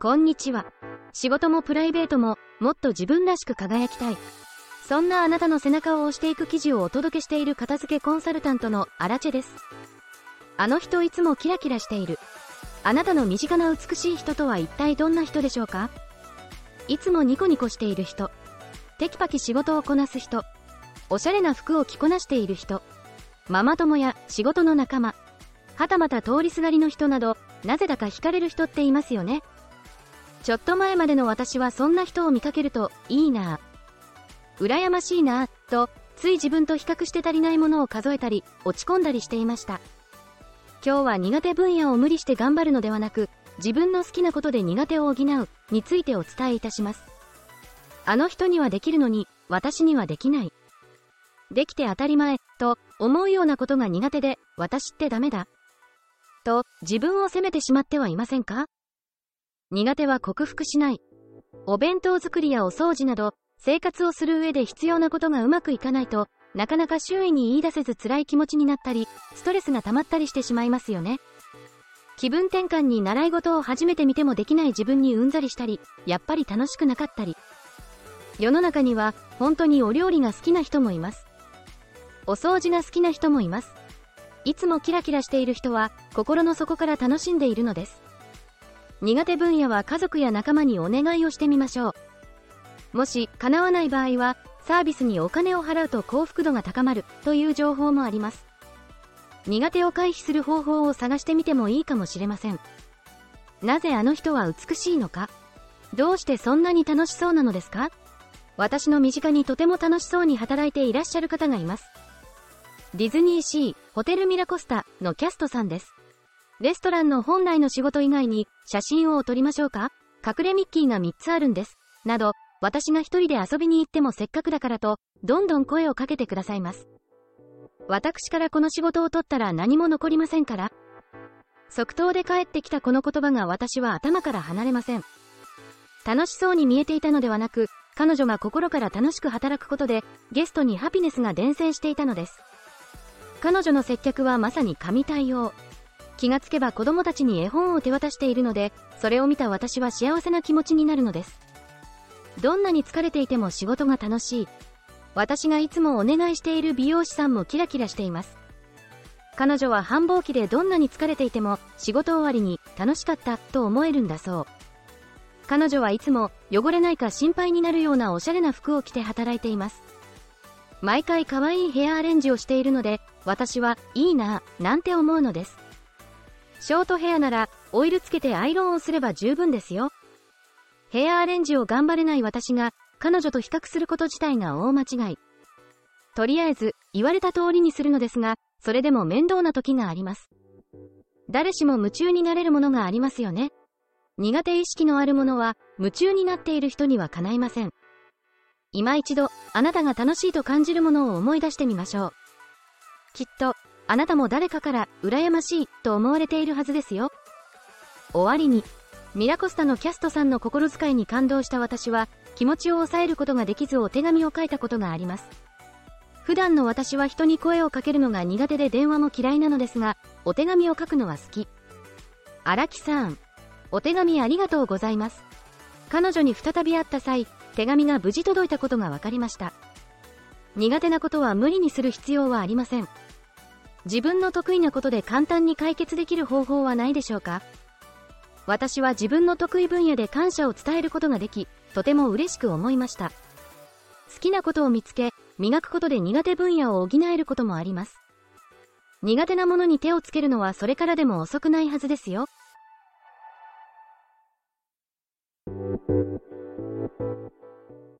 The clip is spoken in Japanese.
こんにちは。仕事もプライベートももっと自分らしく輝きたい。そんなあなたの背中を押していく記事をお届けしている片付けコンサルタントのアラチェです。あの人いつもキラキラしている。あなたの身近な美しい人とは一体どんな人でしょうか？いつもニコニコしている人。テキパキ仕事をこなす人。おしゃれな服を着こなしている人。ママ友や仕事の仲間。はたまた通りすがりの人など、なぜだか惹かれる人っていますよね。ちょっと前までの私はそんな人を見かけると、いいなぁ。羨ましいなぁ、と、つい自分と比較して足りないものを数えたり、落ち込んだりしていました。今日は苦手分野を無理して頑張るのではなく、自分の好きなことで苦手を補う、についてお伝えいたします。あの人にはできるのに、私にはできない。できて当たり前、と思うようなことが苦手で、私ってダメだ。と、自分を責めてしまってはいませんか？苦手は克服しない。お弁当作りやお掃除など、生活をする上で必要なことがうまくいかないと、なかなか周囲に言い出せず辛い気持ちになったり、ストレスが溜まったりしてしまいますよね。気分転換に習い事を初めて見てもできない自分にうんざりしたり、やっぱり楽しくなかったり。世の中には、本当にお料理が好きな人もいます。お掃除が好きな人もいます。いつもキラキラしている人は、心の底から楽しんでいるのです。苦手分野は家族や仲間にお願いをしてみましょう。もし、叶わない場合は、サービスにお金を払うと幸福度が高まるという情報もあります。苦手を回避する方法を探してみてもいいかもしれません。なぜあの人は美しいのか？どうしてそんなに楽しそうなのですか？私の身近にとても楽しそうに働いていらっしゃる方がいます。ディズニーシー、ホテルミラコスタのキャストさんです。レストランの本来の仕事以外に写真を撮りましょうか？隠れミッキーが3つあるんです。など、私が一人で遊びに行ってもせっかくだからと、どんどん声をかけてくださいます。私からこの仕事を取ったら何も残りませんから。即答で帰ってきたこの言葉が私は頭から離れません。楽しそうに見えていたのではなく、彼女が心から楽しく働くことで、ゲストにハピネスが伝染していたのです。彼女の接客はまさに神対応。気がつけば子供たちに絵本を手渡しているので、それを見た私は幸せな気持ちになるのです。どんなに疲れていても仕事が楽しい。私がいつもお願いしている美容師さんもキラキラしています。彼女は繁忙期でどんなに疲れていても仕事終わりに楽しかったと思えるんだそう。彼女はいつも汚れないか心配になるようなおしゃれな服を着て働いています。毎回可愛いヘアアレンジをしているので、私はいいなぁ、なんて思うのです。ショートヘアならオイルつけてアイロンをすれば十分ですよ。ヘアアレンジを頑張れない私が彼女と比較すること自体が大間違い。とりあえず言われた通りにするのですが、それでも面倒な時があります。誰しも夢中になれるものがありますよね。苦手意識のあるものは夢中になっている人には叶いません。今一度あなたが楽しいと感じるものを思い出してみましょう。きっとあなたも誰かから羨ましいと思われているはずですよ。終わりにミラコスタのキャストさんの心遣いに感動した私は、気持ちを抑えることができずお手紙を書いたことがあります。普段の私は人に声をかけるのが苦手で電話も嫌いなのですが、お手紙を書くのは好き。荒木さん、お手紙ありがとうございます。彼女に再び会った際、手紙が無事届いたことが分かりました。苦手なことは無理にする必要はありません。自分の得意なことで簡単に解決できる方法はないでしょうか？私は自分の得意分野で感謝を伝えることができ、とても嬉しく思いました。好きなことを見つけ、磨くことで苦手分野を補えることもあります。苦手なものに手をつけるのはそれからでも遅くないはずですよ。